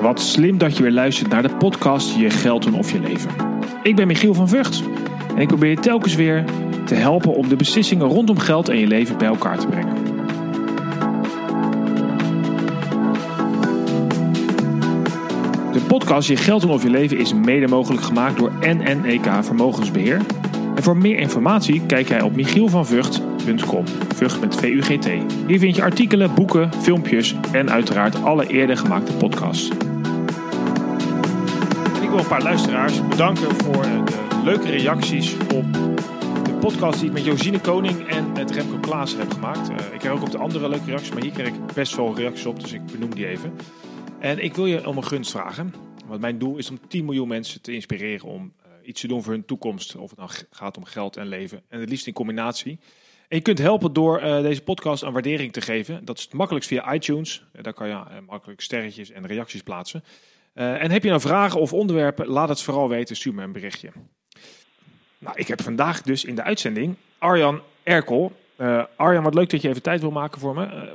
Wat slim dat je weer luistert naar de podcast Je Geld doen of Je Leven. Ik ben Michiel van Vught en ik probeer je telkens weer te helpen om de beslissingen rondom geld en je leven bij elkaar te brengen. De podcast Je Geld doen of Je Leven is mede mogelijk gemaakt door NNEK Vermogensbeheer. En voor meer informatie kijk jij op michielvanvugt.com. Vught met V-U-G-T. Hier vind je artikelen, boeken, filmpjes en uiteraard alle eerder gemaakte podcasts. Wil een paar luisteraars bedanken voor de leuke reacties op de podcast die ik met Josine Koning en met Remco Klaassen heb gemaakt. Uh, ik krijg ook op de andere leuke reacties, maar hier krijg ik best wel reacties op, dus ik benoem die even. En ik wil je om een gunst vragen. Want mijn doel is om 10 miljoen mensen te inspireren om uh, iets te doen voor hun toekomst. Of het nou gaat om geld en leven. En het liefst in combinatie. En je kunt helpen door uh, deze podcast een waardering te geven. Dat is het makkelijkst via iTunes. Daar kan je makkelijk sterretjes en reacties plaatsen. En heb je nou vragen of onderwerpen, laat het vooral weten. Stuur me een berichtje. Nou, ik heb vandaag dus in de uitzending Arjan Erkel. Arjan, wat leuk dat je even tijd wil maken voor me.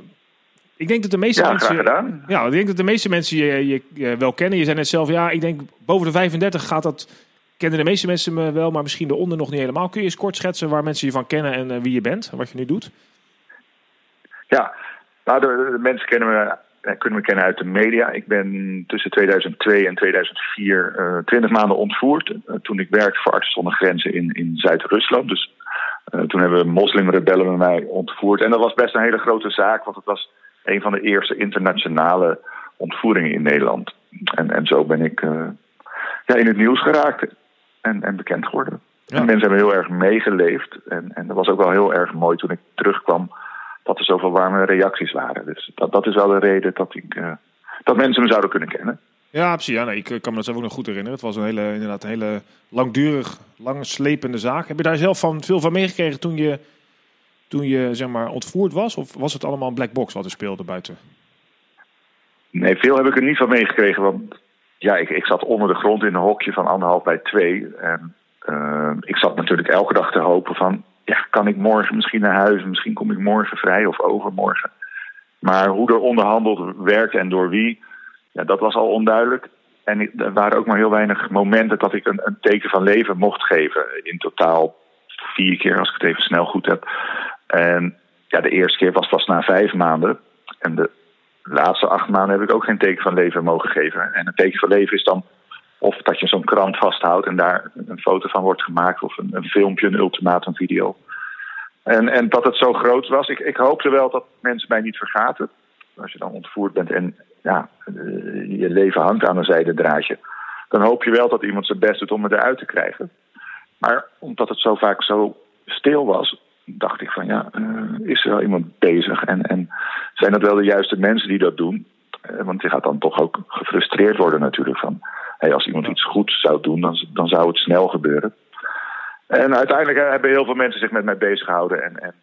Ik denk dat de meeste ja, mensen. Ja, ik denk dat de meeste mensen je, je, je, wel kennen. Je zei net zelf, ja, ik denk boven de 35 gaat dat. Kennen de meeste mensen me wel, maar misschien eronder nog niet helemaal. Kun je eens kort schetsen waar mensen je van kennen en wie je bent, wat je nu doet? Ja, nou, de, de mensen kennen me, kunnen me kennen uit de media. Ik ben tussen 2002 en 2004 uh, 20 maanden ontvoerd. Uh, toen ik werkte voor Artsen zonder Grenzen in, in Zuid-Rusland. Dus uh, toen hebben moslimrebellen met mij ontvoerd. En dat was best een hele grote zaak, want het was een van de eerste internationale ontvoeringen in Nederland. En, en zo ben ik ja, in het nieuws geraakt en, en bekend geworden. Ja. En mensen hebben heel erg meegeleefd. En, en dat was ook wel heel erg mooi toen ik terugkwam dat er zoveel warme reacties waren. Dus dat, dat is wel de reden dat, ik, uh, dat mensen me zouden kunnen kennen. Ja, precies. Ja, nee, ik kan me dat zelf ook nog goed herinneren. Het was een hele, inderdaad een hele langdurig, lang slepende zaak. Heb je daar zelf van, veel van meegekregen toen je toen je zeg maar, ontvoerd was? Of was het allemaal een black box wat er speelde buiten? Nee, veel heb ik er niet van meegekregen. Want ja, ik, ik zat onder de grond in een hokje van anderhalf bij twee. En uh, ik zat natuurlijk elke dag te hopen van... ja, kan ik morgen misschien naar huis? Misschien kom ik morgen vrij of overmorgen. Maar hoe er onderhandeld werd en door wie... Ja, dat was al onduidelijk. En er waren ook maar heel weinig momenten dat ik een, een teken van leven mocht geven. In totaal vier keer, als ik het even snel goed heb. En ja, de eerste keer was pas na vijf maanden. En de laatste acht maanden heb ik ook geen teken van leven mogen geven. En een teken van leven is dan of dat je zo'n krant vasthoudt en daar een foto van wordt gemaakt, of een, een filmpje, een ultimatumvideo. En, en dat het zo groot was, ik, ik hoopte wel dat mensen mij niet vergaten. Als je dan ontvoerd bent en ja, je leven hangt aan een zijden draadje, dan hoop je wel dat iemand zijn best doet om me eruit te krijgen. Maar omdat het zo vaak zo stil was, dacht ik van ja, uh, is er wel iemand bezig? En, en zijn dat wel de juiste mensen die dat doen? Uh, want je gaat dan toch ook gefrustreerd worden natuurlijk van... Hey, als iemand iets goeds zou doen, dan, dan zou het snel gebeuren. En uiteindelijk hebben heel veel mensen zich met mij bezig gehouden. En, en,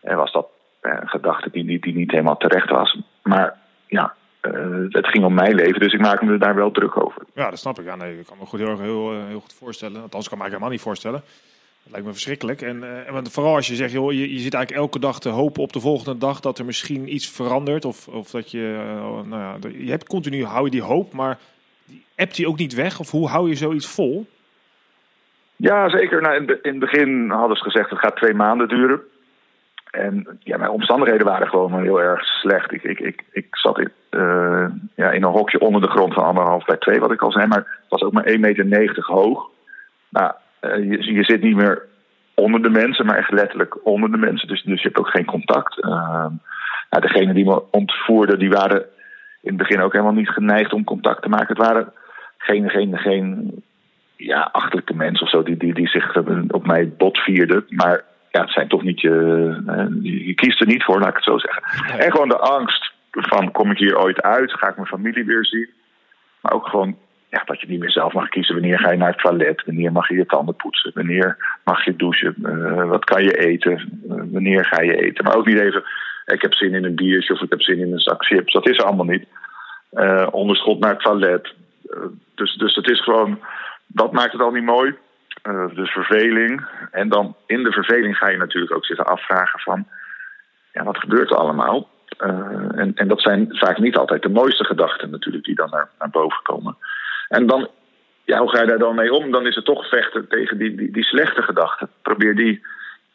en was dat een gedachte die, die, die niet helemaal terecht was. Maar ja, uh, het ging om mijn leven, dus ik maak me daar wel druk over. Ja, dat snap ik. Ja, nee, ik kan me goed, heel, heel, heel goed voorstellen. Althans, kan me eigenlijk helemaal niet voorstellen. Dat lijkt me verschrikkelijk. En, uh, en vooral als je zegt, joh, je, je zit eigenlijk elke dag te hopen op de volgende dag dat er misschien iets verandert. Of, of dat je, uh, nou ja, je hebt continu, hou je die hoop, maar appt die ook niet weg? Of hoe hou je zoiets vol? Ja, zeker. Nou, in, het begin hadden ze gezegd, het gaat twee maanden duren. En ja, mijn omstandigheden waren gewoon heel erg slecht. Ik, ik, ik, ik zat in, uh, ja, in een hokje onder de grond van anderhalf bij twee, wat ik al zei. Maar het was ook maar 1,90 meter hoog. Nou, uh, je, je, zit niet meer onder de mensen, maar echt letterlijk onder de mensen. Dus, dus je hebt ook geen contact. Uh, nou, degene die me ontvoerden, die waren in het begin ook helemaal niet geneigd om contact te maken. Het waren geen, geen, geen ja, achterlijke mensen of zo die, die, die zich op mij botvierden. Maar ja, het zijn toch niet je. Uh, je kiest er niet voor, laat ik het zo zeggen. Nee. En gewoon de angst van: kom ik hier ooit uit? Ga ik mijn familie weer zien? Maar ook gewoon ja, dat je niet meer zelf mag kiezen. Wanneer ga je naar het toilet? Wanneer mag je je tanden poetsen? Wanneer mag je douchen? Uh, wat kan je eten? Uh, wanneer ga je eten? Maar ook niet even: ik heb zin in een biertje of ik heb zin in een zak chips. Dat is er allemaal niet. onderschot naar het toilet. Dus, dus het is gewoon. Dat maakt het al niet mooi. Uh, dus verveling. En dan in de verveling ga je natuurlijk ook zitten afvragen van... Ja, wat gebeurt er allemaal? en, en dat zijn vaak niet altijd de mooiste gedachten natuurlijk die dan naar, naar boven komen. En dan, ja, hoe ga je daar dan mee om? Dan is het toch vechten tegen die, die, die slechte gedachten. Probeer die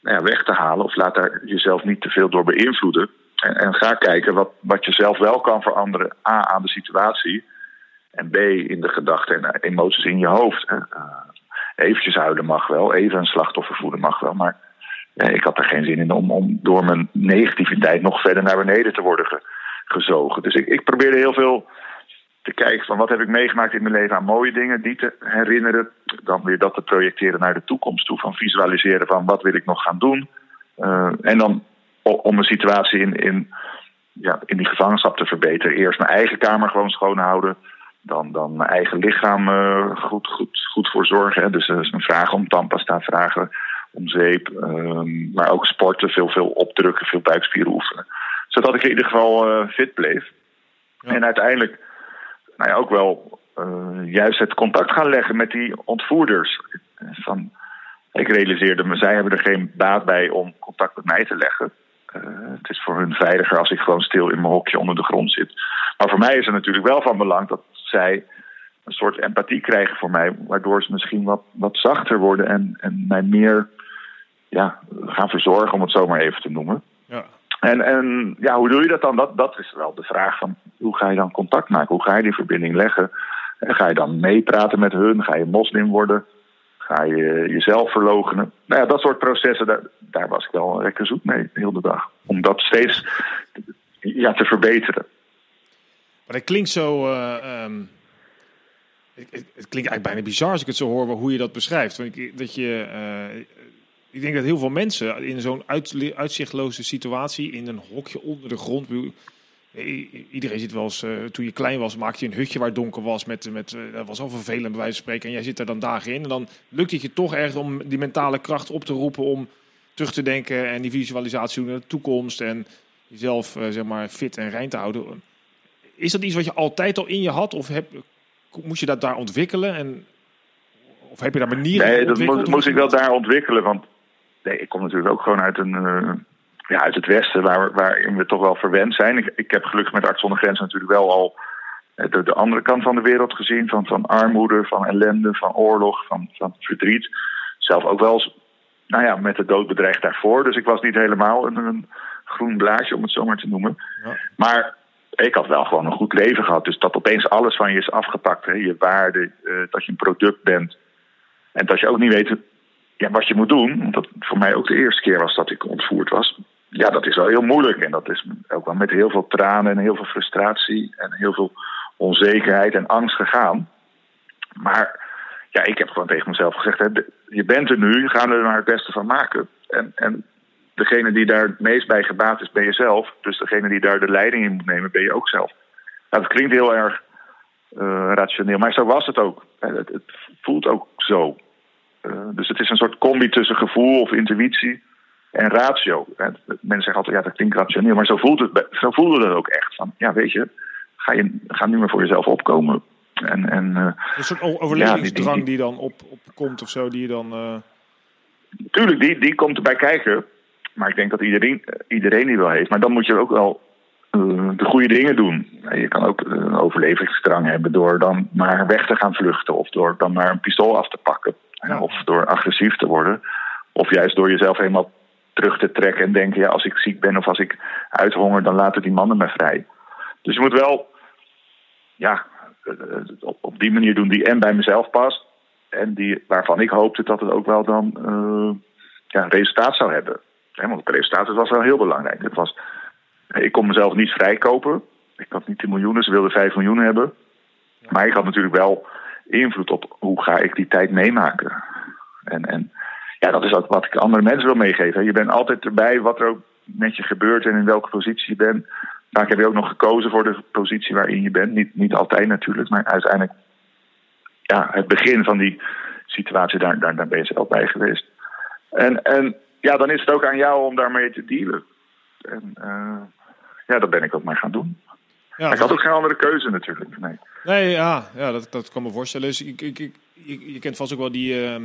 nou ja, weg te halen of laat daar jezelf niet te veel door beïnvloeden. En, en ga kijken wat, wat je zelf wel kan veranderen. A, aan de situatie. En B, in de gedachten en emoties in je hoofd. Uh, eventjes huilen mag wel, even een slachtoffer voelen mag wel. Maar ja, ik had er geen zin in om, om door mijn negativiteit nog verder naar beneden te worden gezogen. Dus ik, ik probeerde heel veel te kijken van wat heb ik meegemaakt in mijn leven aan mooie dingen, die te herinneren. Dan weer dat te projecteren naar de toekomst toe. Van visualiseren van wat wil ik nog gaan doen. Uh, en dan om een situatie in, in, ja, in die gevangenschap te verbeteren. Eerst mijn eigen kamer gewoon schoonhouden. Dan, dan mijn eigen lichaam uh, goed, goed, goed voor zorgen. Hè. Dus dat is een vraag om tandpasta, vragen om zeep. Uh, maar ook sporten, veel, veel opdrukken, veel buikspieren oefenen. Zodat ik in ieder geval uh, fit bleef. Ja. En uiteindelijk nou ja, ook wel juist het contact gaan leggen met die ontvoerders. Van, ik realiseerde me, zij hebben er geen baat bij om contact met mij te leggen. Het is voor hun veiliger als ik gewoon stil in mijn hokje onder de grond zit. Maar voor mij is het natuurlijk wel van belang dat zij een soort empathie krijgen voor mij, waardoor ze misschien wat, wat zachter worden en, en mij meer ja, gaan verzorgen, om het zo maar even te noemen. Ja. En, en ja, hoe doe je dat dan? Dat, dat is wel de vraag van hoe ga je dan contact maken? Hoe ga je die verbinding leggen? En ga je dan meepraten met hun? Ga je moslim worden? Ga je jezelf verlogenen? Nou ja, dat soort processen, daar, daar was ik wel lekker zoek mee de hele dag. Om dat steeds ja, te verbeteren. Maar dat klinkt zo. Uh, um, het, het, klinkt eigenlijk bijna bizar als ik het zo hoor hoe je dat beschrijft. Want ik, dat je, uh, ik denk dat heel veel mensen in zo'n uit, uitzichtloze situatie, in een hokje onder de grond. Iedereen zit wel eens, uh, toen je klein was, maakte je een hutje waar donker was. Met, met, dat was al vervelend bij wijze van spreken. En jij zit er dan dagen in. En dan lukt het je toch echt om die mentale kracht op te roepen om terug te denken. En die visualisatie naar de toekomst. En jezelf zeg maar fit en rein te houden. Is dat iets wat je altijd al in je had? Of heb, moest je dat daar ontwikkelen? En, of heb je daar manieren Nee, dat moest, moest ik wel daar ontwikkelen. Want nee, ik kom natuurlijk ook gewoon uit, een, uh, ja, uit het Westen, waar, waarin we toch wel verwend zijn. Ik, ik heb gelukkig met Arts zonder Grenzen natuurlijk wel al de, de, andere kant van de wereld gezien. Van, van armoede, van ellende, van oorlog, van, van verdriet. Zelf ook wel eens, nou ja, met de dood bedreigd daarvoor. Dus ik was niet helemaal een, een groen blaasje, om het zo maar te noemen. Ja. Maar ik had wel gewoon een goed leven gehad. Dus dat opeens alles van je is afgepakt. Hè? Je waarde, uh, dat je een product bent. En dat je ook niet weet ja, wat je moet doen. Dat voor mij ook de eerste keer was dat ik ontvoerd was. Ja, dat is wel heel moeilijk. En dat is ook wel met heel veel tranen en heel veel frustratie. En heel veel onzekerheid en angst gegaan. Maar ja, ik heb gewoon tegen mezelf gezegd: hè, je bent er nu, ga er maar het beste van maken. En, en degene die daar het meest bij gebaat is, ben je zelf. Dus degene die daar de leiding in moet nemen, ben je ook zelf. Nou, dat klinkt heel erg uh, rationeel, maar zo was het ook. Het, het voelt ook zo. Uh, dus het is een soort combi tussen gevoel of intuïtie en ratio. En mensen zeggen altijd, ja, dat klinkt rationeel, maar zo, voelt het, zo voelde het ook echt. Van, ja, weet je, ga, je, ga nu maar voor jezelf opkomen. En, en, uh, een soort overlevingsdrang ja, die, die, die, dan op, opkomt of zo, die je dan... Tuurlijk, die, die komt erbij kijken. Maar ik denk dat iedereen, iedereen die wel heeft. Maar dan moet je ook wel uh, de goede dingen doen. Je kan ook een overlevingsdrang hebben door dan maar weg te gaan vluchten. Of door dan maar een pistool af te pakken. Ja. Of door agressief te worden. Of juist door jezelf helemaal terug te trekken en denken: ja, als ik ziek ben of als ik uithonger, dan laten die mannen me vrij. Dus je moet wel, ja, op, op die manier doen die en bij mezelf past. En die, waarvan ik hoopte dat het ook wel dan uh, ja, resultaat zou hebben. Want het resultaat was wel heel belangrijk. Het was, ik kon mezelf niet vrijkopen. Ik had niet die miljoenen, ze wilden 5 miljoen hebben. Maar ik had natuurlijk wel invloed op hoe ga ik die tijd meemaken. En, en ja, dat is ook wat ik andere mensen wil meegeven. Je bent altijd erbij wat er ook met je gebeurt en in welke positie je bent. Vaak heb je ook nog gekozen voor de positie waarin je bent. Niet, niet altijd natuurlijk, maar uiteindelijk ja, het begin van die situatie, daar, daar, daar ben je zelf bij geweest. En, en ja, dan is het ook aan jou om daarmee te dealen. En uh, ja, dat ben ik ook maar gaan doen. Ja, ik had ook geen andere keuze natuurlijk. Nee, nee ja, ja dat, dat kan me voorstellen. Dus ik, ik, ik, je, je kent vast ook wel die uh,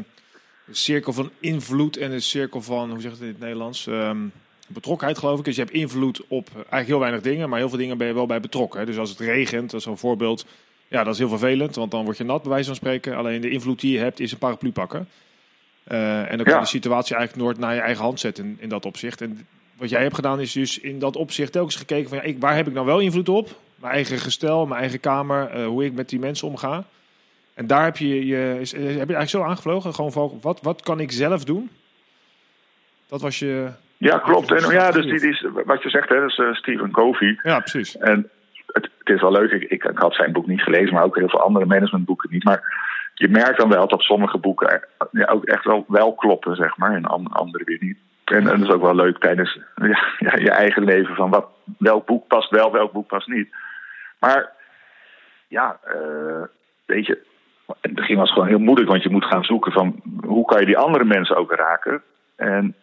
cirkel van invloed en de cirkel van, hoe zeg je het in het Nederlands? Um, betrokkenheid, geloof ik. Dus je hebt invloed op eigenlijk heel weinig dingen, maar heel veel dingen ben je wel bij betrokken. Hè? Dus als het regent, dat is een voorbeeld. Ja, dat is heel vervelend, want dan word je nat, bij wijze van spreken. Alleen de invloed die je hebt, is een paraplu pakken. Uh, en dan kan je de situatie eigenlijk nooit naar je eigen hand zetten in, in, dat opzicht. En wat jij hebt gedaan, is dus in dat opzicht telkens gekeken van ja, ik, waar heb ik nou wel invloed op? Mijn eigen gestel, mijn eigen kamer, uh, hoe ik met die mensen omga. En daar heb je, je, is, heb je eigenlijk zo aangevlogen. Gewoon van, wat, wat kan ik zelf doen? Dat was je... Ja, klopt. En ja, dus die, die, wat je zegt, hè, dat is uh, Stephen Covey. Ja, precies. En het, het, is wel leuk. Ik, ik, ik, had zijn boek niet gelezen, maar ook heel veel andere managementboeken niet. Maar je merkt dan wel dat sommige boeken ja, ook echt wel, wel kloppen, zeg maar. En andere weer niet. En, en dat is ook wel leuk tijdens ja, je eigen leven. Van wat, welk boek past wel, welk boek past niet. Maar ja, uh, weet je, in het begin was gewoon heel moeilijk, want je moet gaan zoeken van hoe kan je die andere mensen ook raken. En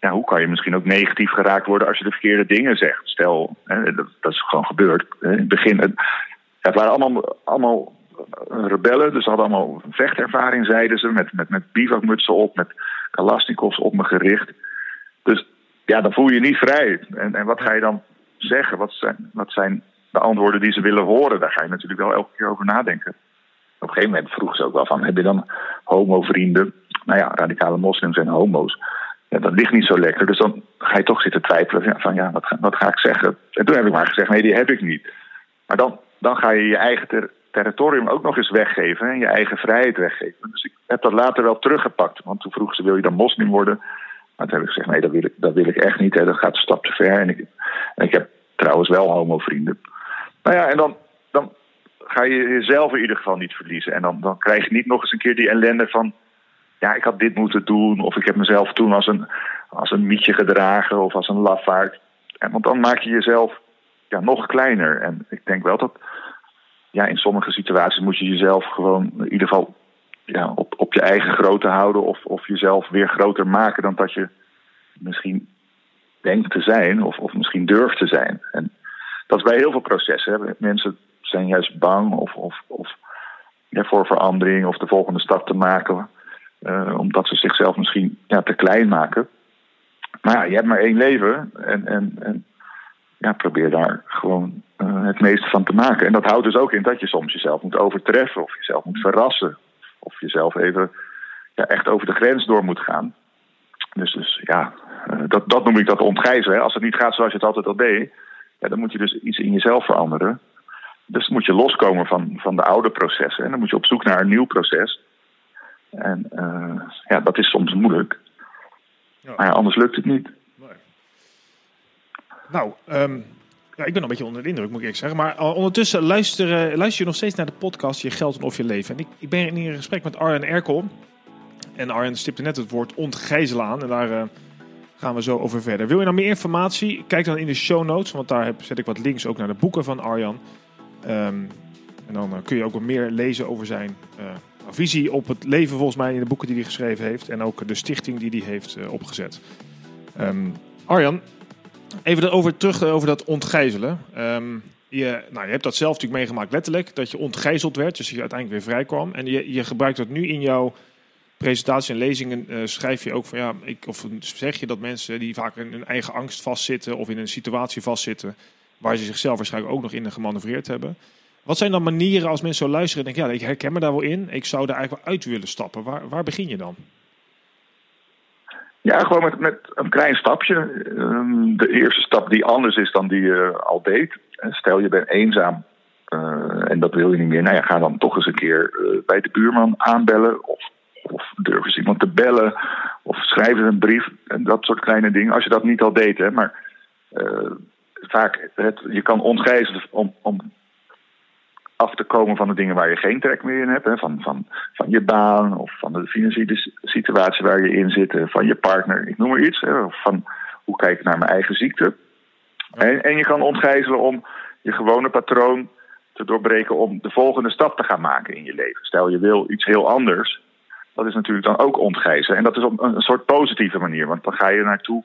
ja, hoe kan je misschien ook negatief geraakt worden als je de verkeerde dingen zegt. Stel, hè, dat, dat, is gewoon gebeurd. In het begin, het, het waren allemaal, allemaal rebellen, dus hadden allemaal vechtervaring, zeiden ze, met, met, met bivakmutsen op, met kalasnikovs op me gericht. Dus ja, dan voel je je niet vrij. En, en wat ga je dan zeggen? Wat zijn, wat zijn de antwoorden die ze willen horen? Daar ga je natuurlijk wel elke keer over nadenken. Op een gegeven moment vroeg ze ook wel van, heb je dan homo-vrienden? Nou ja, radicale moslims en homo's. Ja, dat ligt niet zo lekker. Dus dan ga je toch zitten twijfelen van, ja, wat ga, wat ga ik zeggen? En toen heb ik maar gezegd, nee, die heb ik niet. Maar dan, dan ga je je eigen ter, territorium ook nog eens weggeven. En je eigen vrijheid weggeven. Dus ik heb dat later wel teruggepakt. Want toen vroeg ze, wil je dan moslim worden? Maar toen heb ik gezegd, nee, dat wil ik, dat wil ik echt niet. Hè. Dat gaat een stap te ver. En ik, ik heb trouwens wel homo-vrienden. Nou ja, en dan, dan ga je jezelf in ieder geval niet verliezen. En dan, dan krijg je niet nog eens een keer die ellende van... ja, ik had dit moeten doen... of ik heb mezelf toen als een, als een mietje gedragen of als een lafaard. En, want dan maak je jezelf ja, nog kleiner. En ik denk wel dat... ja, in sommige situaties moet je jezelf gewoon in ieder geval... Ja, op, op je eigen grootte houden of, of jezelf weer groter maken dan dat je misschien denkt te zijn of, of misschien durft te zijn. En dat is bij heel veel processen. Mensen zijn juist bang of, of, of voor verandering of de volgende stap te maken. Uh, omdat ze zichzelf misschien ja, te klein maken. Maar ja, je hebt maar één leven en, en, en ja, probeer daar gewoon uh, het meeste van te maken. En dat houdt dus ook in dat je soms jezelf moet overtreffen of jezelf moet verrassen. Of jezelf even ja, echt over de grens door moet gaan. Dus, dus ja, uh, dat, dat noem ik dat ontgijzen. Als het niet gaat zoals je het altijd al deed, ja, dan moet je dus iets in jezelf veranderen. Dus moet je loskomen van, van de oude processen. En dan moet je op zoek naar een nieuw proces. En uh, ja, dat is soms moeilijk. Ja. Maar anders lukt het niet. Nou, ja, ik ben een beetje onder de indruk, moet ik zeggen. Maar uh, ondertussen luister, luister je nog steeds naar de podcast Je Geld en Of Je Leven. En ik, ik ben in een gesprek met Arjen Erkel. En Arjen stipte net het woord ontgijzelen aan. En daar gaan we zo over verder. Wil je nou meer informatie? Kijk dan in de show notes. Want daar heb, zet ik wat links ook naar de boeken van Arjan. Um, en dan uh, kun je ook wat meer lezen over zijn visie op het leven, volgens mij, in de boeken die hij geschreven heeft. En ook de stichting die hij heeft opgezet. Um, Arjan, even over, terug over dat ontgijzelen. Um, je, nou, je hebt dat zelf natuurlijk meegemaakt, letterlijk, dat je ontgijzeld werd, dus je uiteindelijk weer vrij kwam. En je, je gebruikt dat nu in jouw presentatie en lezingen. Uh, schrijf je ook van ja, ik, of zeg je dat mensen die vaak in hun eigen angst vastzitten of in een situatie vastzitten waar ze zichzelf waarschijnlijk ook nog in gemanoeuvreerd hebben. Wat zijn dan manieren als mensen zo luisteren en denken, ja, ik herken me daar wel in, ik zou daar eigenlijk wel uit willen stappen. Waar, waar begin je dan? Ja, gewoon met, met een klein stapje. Ehm, de eerste stap die anders is dan die je al deed. Stel je bent eenzaam uh, en dat wil je niet meer. Nou ja, ga dan toch eens een keer uh, bij de buurman aanbellen. Of, of durf eens iemand te bellen. Of schrijf eens een brief. En dat soort kleine dingen. Als je dat niet al deed, hè. Maar vaak, het, je kan ontgijzelen om, om af te komen van de dingen waar je geen trek meer in hebt. Hè, van, van, van je baan of van de financiële situatie waar je in zit, van je partner, ik noem maar iets. Hè, of van hoe kijk ik naar mijn eigen ziekte. En, en je kan ontgijzelen om je gewone patroon te doorbreken om de volgende stap te gaan maken in je leven. Stel je wil iets heel anders, dat is natuurlijk dan ook ontgijzelen. En dat is op een soort positieve manier, want dan ga je naartoe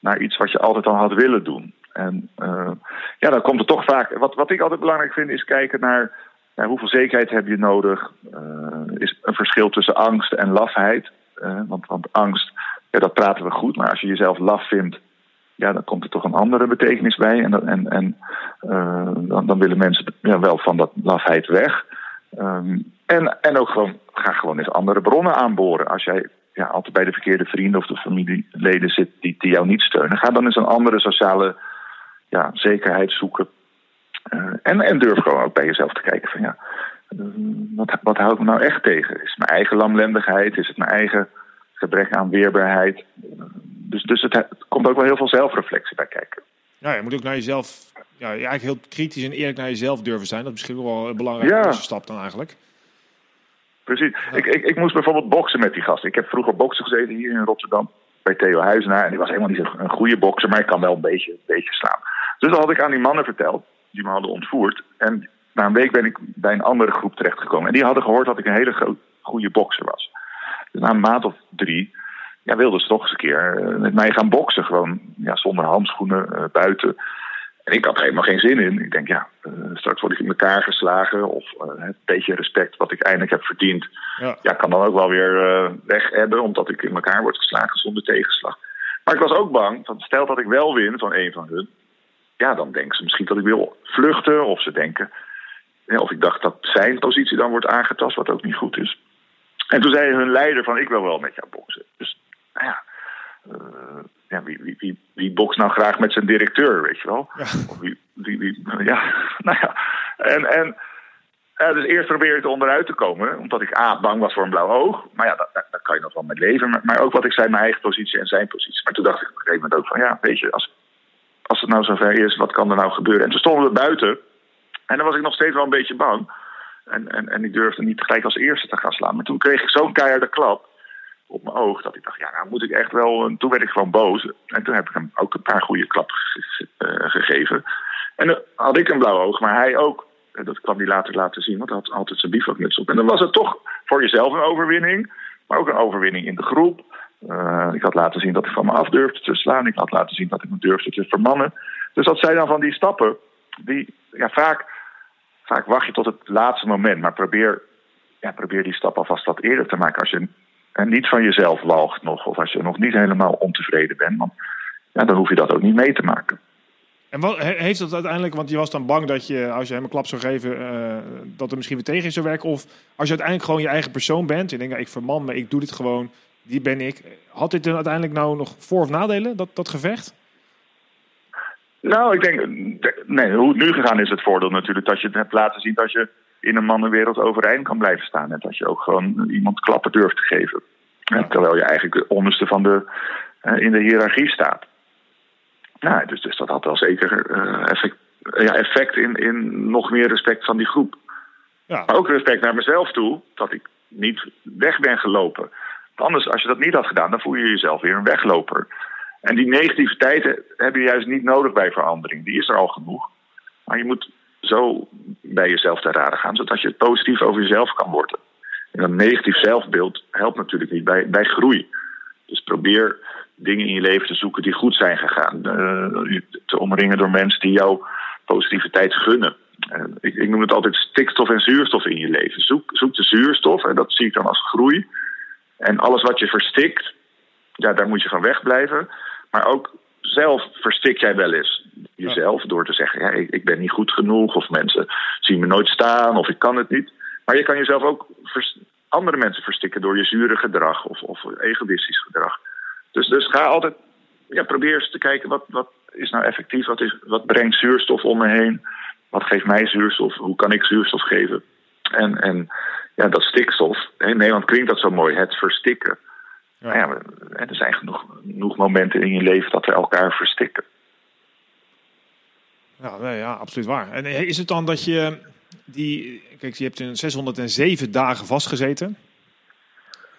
naar iets wat je altijd al had willen doen. En uh, ja, dan komt het toch vaak. Wat, wat ik altijd belangrijk vind, is kijken naar hoeveel zekerheid heb je nodig. Uh, is een verschil tussen angst en lafheid. Uh, want, want angst, ja, dat praten we goed. Maar als je jezelf laf vindt, ja, dan komt er toch een andere betekenis bij. En, en, en dan, dan, willen mensen ja, wel van dat lafheid weg. Um, en, en ook gewoon, ga gewoon eens andere bronnen aanboren. Als jij ja, altijd bij de verkeerde vrienden of de familieleden zit die, die jou niet steunen, ga dan eens een andere sociale ja, zekerheid zoeken. Uh, en, en durf gewoon ook bij jezelf te kijken van ja, uh, wat, wat houdt me nou echt tegen? Is het mijn eigen lamlendigheid? Is het mijn eigen gebrek aan weerbaarheid? dus dus het, het, komt ook wel heel veel zelfreflectie bij kijken. Ja, je moet ook naar jezelf, ja, eigenlijk heel kritisch en eerlijk naar jezelf durven zijn. Dat is misschien wel een belangrijke ja. stap dan eigenlijk. Precies. Ik, ik, ik moest bijvoorbeeld boksen met die gasten. Ik heb vroeger boksen gezeten hier in Rotterdam bij Theo Huizenaar. En die was helemaal niet een goede bokser, maar ik kan wel een beetje, een beetje slaan. Dus dat had ik aan die mannen verteld, die me hadden ontvoerd. En na een week ben ik bij een andere groep terechtgekomen. En die hadden gehoord dat ik een hele goede bokser was. Dus na een maand of drie ja, wilden ze toch eens een keer eh, met mij gaan boksen. Gewoon ja, zonder handschoenen, uh, buiten. En ik had er helemaal geen zin in. Ik denk, ja, uh, straks word ik in elkaar geslagen. Of uh, het beetje respect wat ik eindelijk heb verdiend. Ja, ja kan dan ook wel weer weg hebben. Omdat ik in elkaar word geslagen zonder tegenslag. Maar ik was ook bang, van stel dat ik wel win van een van hun. Ja, dan denken ze misschien dat ik wil vluchten. Of ze denken, of ik dacht dat zijn positie dan wordt aangetast. Wat ook niet goed is. En toen zei hun leider van, ik wil wel met jou boksen. Dus, nou ja uh, ja, wie, wie, wie, wie bokst nou graag met zijn directeur, weet je wel? Ja. Of wie, wie, wie, ja, nou ja. En, en dus eerst probeer ik er onderuit te komen, omdat ik A, bang was voor een blauw oog. Maar ja, daar, daar kan je nog wel mee leven. Maar, maar, ook wat ik zei, mijn eigen positie en zijn positie. Maar toen dacht ik op een gegeven moment ook van, ja, weet je, als, als het nou zover is, wat kan er nou gebeuren? En toen stonden we buiten. En dan was ik nog steeds wel een beetje bang. En, en, en ik durfde niet gelijk als eerste te gaan slaan. Maar toen kreeg ik zo'n keiharde klap op mijn oog. Dat ik dacht, ja, nou moet ik echt wel. En toen werd ik gewoon boos. En toen heb ik hem ook een paar goede klappen ge uh, gegeven. En dan had ik een blauw oog, maar hij ook. En dat kwam hij later laten zien, want hij had altijd zijn bivakmuts op. En dan was het toch voor jezelf een overwinning, maar ook een overwinning in de groep. Uh, ik had laten zien dat ik van me af durfde te slaan. Ik had laten zien dat ik me durfde te vermannen. Dus dat zijn dan van die stappen. Die, ja, vaak, vaak wacht je tot het laatste moment, maar probeer, ja, probeer die stap alvast wat eerder te maken. Als je en niet van jezelf walgt nog, of als je nog niet helemaal ontevreden bent, want ja, dan hoef je dat ook niet mee te maken. En wat heeft dat uiteindelijk, want je was dan bang dat je, als je hem een klap zou geven, uh, dat er misschien weer tegen zou werken? Of als je uiteindelijk gewoon je eigen persoon bent, je denkt, ik verman me, ik doe dit gewoon, die ben ik. Had dit uiteindelijk nou nog voor- of nadelen, dat, dat gevecht? Nou, ik denk, nee, hoe het nu gegaan is het voordeel natuurlijk dat je het hebt laten zien dat je in een mannenwereld overeind kan blijven staan. En dat je ook gewoon iemand klappen durft te geven. Ja. Terwijl je eigenlijk de onderste van de, uh, in de hiërarchie staat. Nou, dus, dus dat had wel zeker uh, effect, ja, effect in, in nog meer respect van die groep. Ja. Maar ook respect naar mezelf toe, dat ik niet weg ben gelopen. Anders, als je dat niet had gedaan, dan voel je jezelf weer een wegloper. En die negativiteit heb je juist niet nodig bij verandering. Die is er al genoeg. Maar je moet zo bij jezelf te raden gaan, zodat je positief over jezelf kan worden. En een negatief zelfbeeld helpt natuurlijk niet bij, bij groei. Dus probeer dingen in je leven te zoeken die goed zijn gegaan. Uh, te omringen door mensen die jouw positiviteit gunnen. Uh, ik, ik, noem het altijd stikstof en zuurstof in je leven. Zoek, zoek de zuurstof en dat zie ik dan als groei. En alles wat je verstikt, ja, daar moet je van wegblijven. Maar ook zelf verstik jij wel eens jezelf door te zeggen: ja, ik, ben niet goed genoeg, of mensen zien me nooit staan, of ik kan het niet. Maar je kan jezelf ook andere mensen verstikken door je zure gedrag of, of egoïstisch gedrag. Dus, dus ga altijd, ja, probeer eens te kijken wat, wat is nou effectief, wat, is, wat brengt zuurstof om me heen, wat geeft mij zuurstof, hoe kan ik zuurstof geven. En, en ja, dat stikstof, in Nederland klinkt dat zo mooi, het verstikken. Ja. Ja, er zijn genoeg, genoeg momenten in je leven dat we elkaar verstikken. Ja, nee, ja, absoluut waar. En is het dan dat je die, kijk, je hebt in 607 dagen vastgezeten.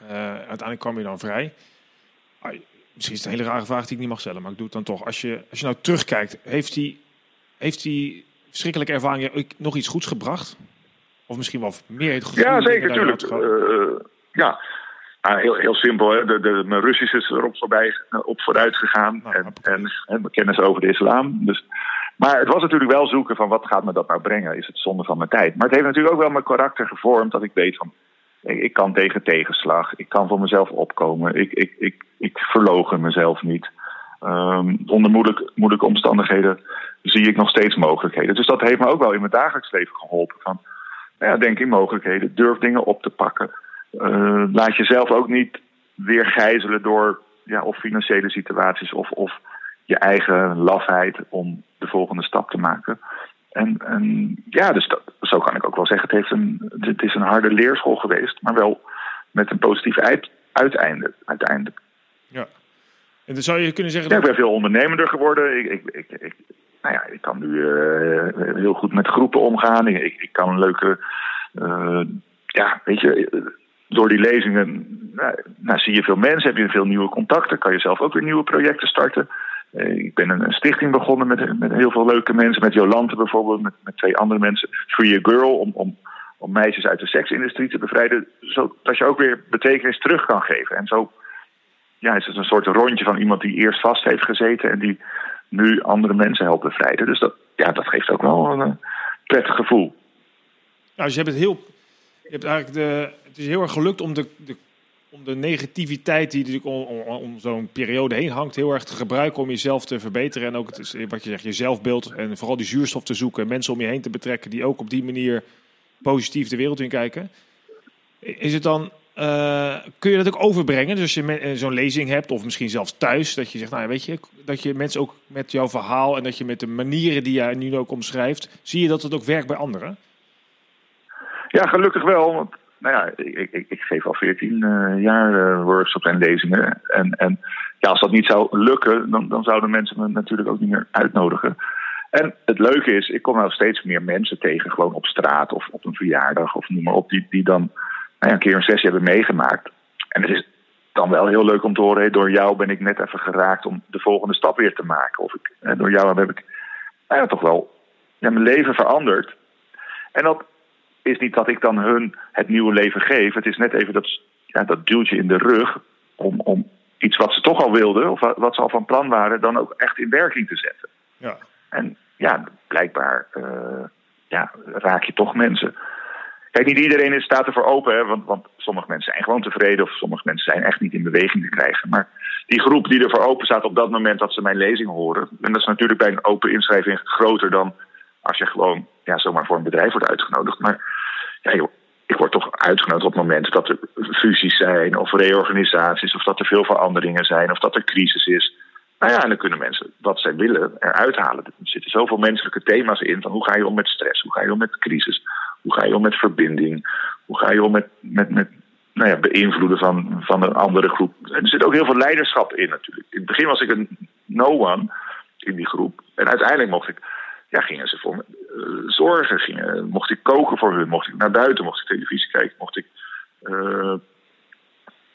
Uh, uiteindelijk kwam je dan vrij. Ah, misschien is het een hele rare vraag die ik niet mag stellen, maar ik doe het dan toch. Als je, als je nou terugkijkt, heeft die, heeft die verschrikkelijke ervaring nog iets goeds gebracht? Of misschien wel meer Ja, zeker, natuurlijk. Uh, ja, Ah, heel, heel simpel, hè? De, de, mijn Russisch is erop voorbij, op vooruit gegaan. Nou, en, en, en mijn kennis over de islam. Dus, maar het was natuurlijk wel zoeken van wat gaat me dat nou brengen? Is het zonde van mijn tijd? Maar het heeft natuurlijk ook wel mijn karakter gevormd dat ik weet van... Ik kan tegen tegenslag, ik kan voor mezelf opkomen, ik, ik, ik, ik verlogen mezelf niet. Um, onder moeilijk, moeilijke omstandigheden zie ik nog steeds mogelijkheden. Dus dat heeft me ook wel in mijn dagelijks leven geholpen. Van, nou ja, denk in mogelijkheden, durf dingen op te pakken. Uh, laat jezelf ook niet weer gijzelen door ja, of financiële situaties of, of je eigen lafheid om de volgende stap te maken. En, en ja, dus dat, zo kan ik ook wel zeggen. Het, heeft een, het is een harde leerschool geweest, maar wel met een positief uiteinde, uiteindelijk. Ja. En dan zou je kunnen zeggen. Ja, ik ben veel ondernemender geworden. Ik, ik, ik, ik nou ja, ik kan nu uh, heel goed met groepen omgaan. Ik, ik kan een leuke. Uh, ja, weet je, door die lezingen nou, nou, zie je veel mensen, heb je veel nieuwe contacten, kan je zelf ook weer nieuwe projecten starten. Uh, ik ben een, een, stichting begonnen met, met heel veel leuke mensen, met Jolante bijvoorbeeld, met, met twee andere mensen. Free a Girl, om, om, om meisjes uit de seksindustrie te bevrijden, zodat je ook weer betekenis terug kan geven. En zo ja, is het een soort rondje van iemand die eerst vast heeft gezeten en die nu andere mensen helpt bevrijden. Dus dat, ja, dat geeft ook wel een prettig gevoel. Nou, dus je hebt het heel. Je hebt eigenlijk de, het is heel erg gelukt om de, de, om de negativiteit die natuurlijk om zo'n periode heen hangt, heel erg te gebruiken om jezelf te verbeteren. En ook het, wat je zegt, je zelfbeeld en vooral die zuurstof te zoeken. Mensen om je heen te betrekken die ook op die manier positief de wereld in kijken. Is het dan uh, kun je dat ook overbrengen? Dus als je eh, zo'n lezing hebt, of misschien zelfs thuis, dat je zegt, nou weet je, dat je mensen ook met jouw verhaal en dat je met de manieren die jij nu ook omschrijft, zie je dat het ook werkt bij anderen? Ja, gelukkig wel. Want nou ja, ik, ik, ik geef al 14 uh, eh, jaar workshops en lezingen. En, en ja, als dat niet zou lukken, dan, dan zouden mensen me natuurlijk ook niet meer uitnodigen. En het leuke is, ik kom nou steeds meer mensen tegen, gewoon op straat of op een verjaardag of noem maar op, die, die dan nou een keer een sessie hebben meegemaakt. En het is dan wel heel leuk om te horen, door jou ben ik net even geraakt om de volgende stap weer te maken. Of ik, door jou heb ik nou ja, toch wel ja, mijn leven veranderd. En dat is niet dat ik dan hun het nieuwe leven geef. Het is net even dat, ja, dat duwtje in de rug om, om iets wat ze toch al wilden, of wat ze al van plan waren, dan ook echt in werking te zetten. Ja. En ja, blijkbaar uh, ja, raak je toch mensen. Kijk, niet iedereen is, staat ervoor open, want, want sommige mensen zijn gewoon tevreden of sommige mensen zijn echt niet in beweging te krijgen. Maar die groep die ervoor open staat op dat moment dat ze mijn lezing horen, en dat is natuurlijk bij een open inschrijving groter dan als je gewoon ja, zomaar voor een bedrijf wordt uitgenodigd. Maar ja, joh, ik word toch uitgenodigd op het moment dat er fusies zijn of reorganisaties of dat er veel veranderingen zijn of dat er crisis is. Nou ja, en dan kunnen mensen wat zij willen eruit halen. Er zitten zoveel menselijke thema's in van hoe ga je om met stress, hoe ga je om met crisis, hoe ga je om met verbinding? Hoe ga je om met, met, met nou ja, beïnvloeden van, van een andere groep? Er zit ook heel veel leiderschap in natuurlijk. In het begin was ik een no-one in die groep. En uiteindelijk mocht ik, ja, gingen ze voor me uh, zorgen. Mocht ik koken voor hun, mocht ik naar buiten, mocht ik televisie kijken, mocht ik uh,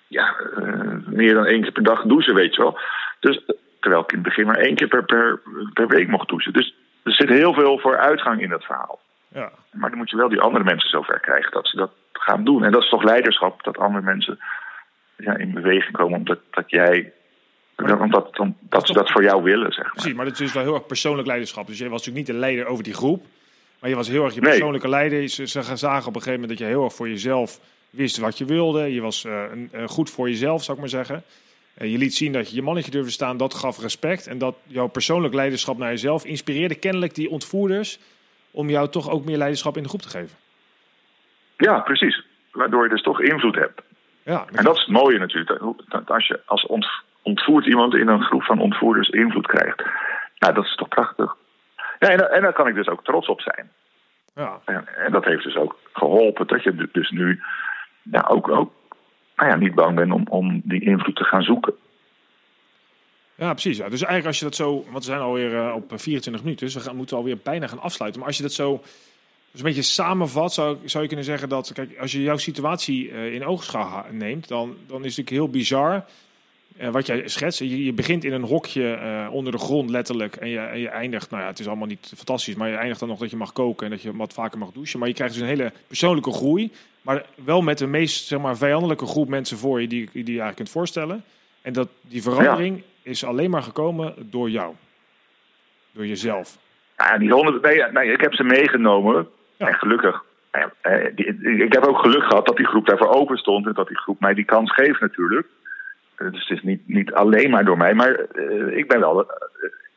ja, uh, meer dan één keer per dag douchen, weet je wel. Dus terwijl ik in het begin maar één keer per, per, per week mocht douchen. Dus er zit heel veel vooruitgang in dat verhaal. Ja. Maar dan moet je wel die andere mensen zover krijgen dat ze dat gaan doen. En dat is toch leiderschap, dat andere mensen ja, in beweging komen omdat dat jij. Omdat, dat, dat ze dat voor jou willen, zeg maar. Precies, maar dat is wel heel erg persoonlijk leiderschap. Dus jij was natuurlijk niet de leider over die groep. Maar je was heel erg je persoonlijke leider. Ze, ze zagen op een gegeven moment dat je heel erg voor jezelf wist wat je wilde. Je was uh, goed voor jezelf, zou ik maar zeggen. Uh, je liet zien dat je je mannetje durfde staan. Dat gaf respect. En dat jouw persoonlijk leiderschap naar jezelf inspireerde kennelijk die ontvoerders om jou toch ook meer leiderschap in de groep te geven. Ja, precies. Waardoor je dus toch invloed hebt. Ja, en dat is het mooie natuurlijk. Dat als je als ontvoerd iemand in een groep van ontvoerders invloed krijgt. Nou, dat is toch prachtig. Ja, en, en daar kan ik dus ook trots op zijn. Ja. En, en, dat heeft dus ook geholpen dat je dus nu ja, ook, ook nou ja, niet bang bent om, om die invloed te gaan zoeken. Ja, precies. Ja. Dus eigenlijk als je dat zo, want we zijn alweer uh, op 24 minuten, dus we gaan, moeten alweer bijna gaan afsluiten. Maar als je dat zo dus een beetje samenvat, zou, zou je kunnen zeggen dat, kijk, als je jouw situatie uh, in oogschouw neemt, dan, dan is het natuurlijk heel bizar wat jij schetst. Je, je, begint in een hokje onder de grond letterlijk en je, en je eindigt, nou ja, het is allemaal niet fantastisch, maar je eindigt dan nog dat je mag koken en dat je wat vaker mag douchen. Maar je krijgt dus een hele persoonlijke groei, maar wel met de meest, zeg maar, vijandelijke groep mensen voor je die, die je eigenlijk kunt voorstellen. En dat die verandering... is alleen maar gekomen door jou. Door jezelf. Ja, die honderd, nee, nee, ik heb ze meegenomen. En gelukkig. Ik heb ook geluk gehad dat die groep daarvoor open stond. En dat die groep mij die kans geeft natuurlijk. dus het is niet, niet alleen maar door mij, maar ik ben wel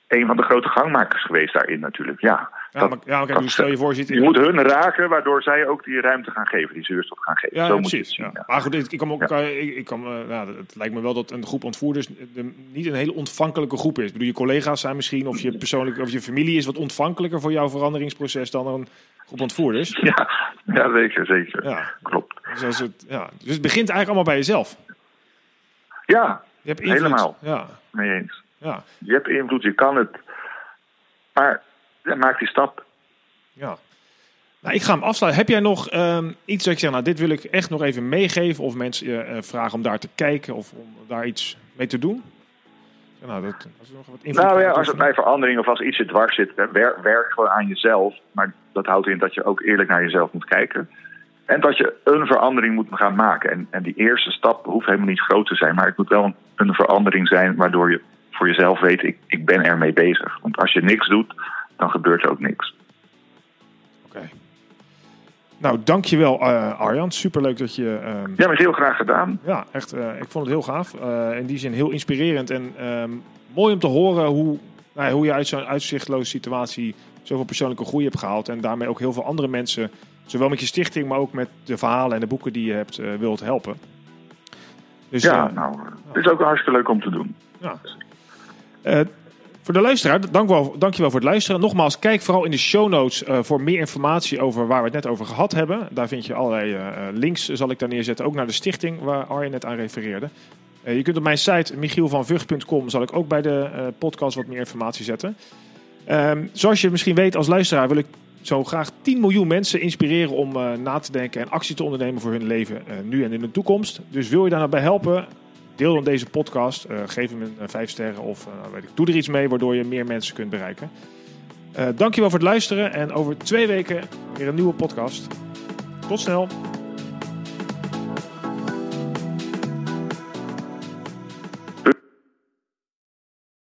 een van de grote gangmakers geweest daarin natuurlijk. Ja, ja, maar, ja, kijk, dus stel je voor, je moet hun raken, waardoor zij ook die ruimte gaan geven, die zuurstof gaan geven. Ja, Zo precies. Ja. Maar goed, ik, kan ook, ik, ik kan, uh, het lijkt me wel dat een groep ontvoerders niet een hele ontvankelijke groep is. Ik bedoel, je collega's zijn misschien, of je persoonlijk, of je familie is wat ontvankelijker voor jouw veranderingsproces dan een groep ontvoerders. Ja, ja zeker, zeker. Ja. Klopt. Dus, het, ja. dus het begint eigenlijk allemaal bij jezelf. Ja, je hebt helemaal. Ja. Mee eens. Ja. Je hebt invloed, je kan het. Maar maak die stap. Ja. Nou, ik ga hem afsluiten. Heb jij nog um, iets dat je zegt, nou, dit wil ik echt nog even meegeven? Of mensen uh, vragen om daar te kijken of om daar iets mee te doen? Nou, dat, als er nog wat nou ja, als het bij verandering of als iets je dwars zit, werk, werk gewoon aan jezelf. Maar dat houdt in dat je ook eerlijk naar jezelf moet kijken. En dat je een verandering moet gaan maken. En, en die eerste stap hoeft helemaal niet groot te zijn. Maar het moet wel een, een verandering zijn waardoor je voor jezelf weet, ik, ik ben ermee bezig. Want als je niks doet, dan gebeurt er ook niks. Oké. Nou, dankjewel uh, Arjan. Superleuk dat je... Uh... Ja, met heel graag gedaan. Ja, echt. Uh, ik vond het heel gaaf. Uh, in die zin heel inspirerend. En ehm, mooi om te horen hoe, nou, hoe je uit zo'n uitzichtloze situatie zoveel persoonlijke groei hebt gehaald. En daarmee ook heel veel andere mensen, zowel met je stichting, maar ook met de verhalen en de boeken die je hebt, wilt helpen. Dus, ja, nou, het is ook hartstikke leuk om te doen. Ja. Voor de luisteraar, dank wel, dankjewel voor het luisteren. Nogmaals, kijk vooral in de show notes uh, voor meer informatie over waar we het net over gehad hebben. Daar vind je allerlei uh, links, zal ik daar neerzetten. Ook naar de stichting waar Arjen net aan refereerde. je kunt op mijn site michielvanvugt.com zal ik ook bij de podcast wat meer informatie zetten. Ehm, zoals je misschien weet als luisteraar wil ik zo graag 10 miljoen mensen inspireren om na te denken en actie te ondernemen voor hun leven nu en in de toekomst. Dus wil je daar nou bij helpen? Deel dan deze podcast. Uh, geef hem een 5 eh, sterren of uh, weet ik, doe er iets mee waardoor je meer mensen kunt bereiken. Dankjewel voor het luisteren en over twee weken weer een nieuwe podcast. Tot snel.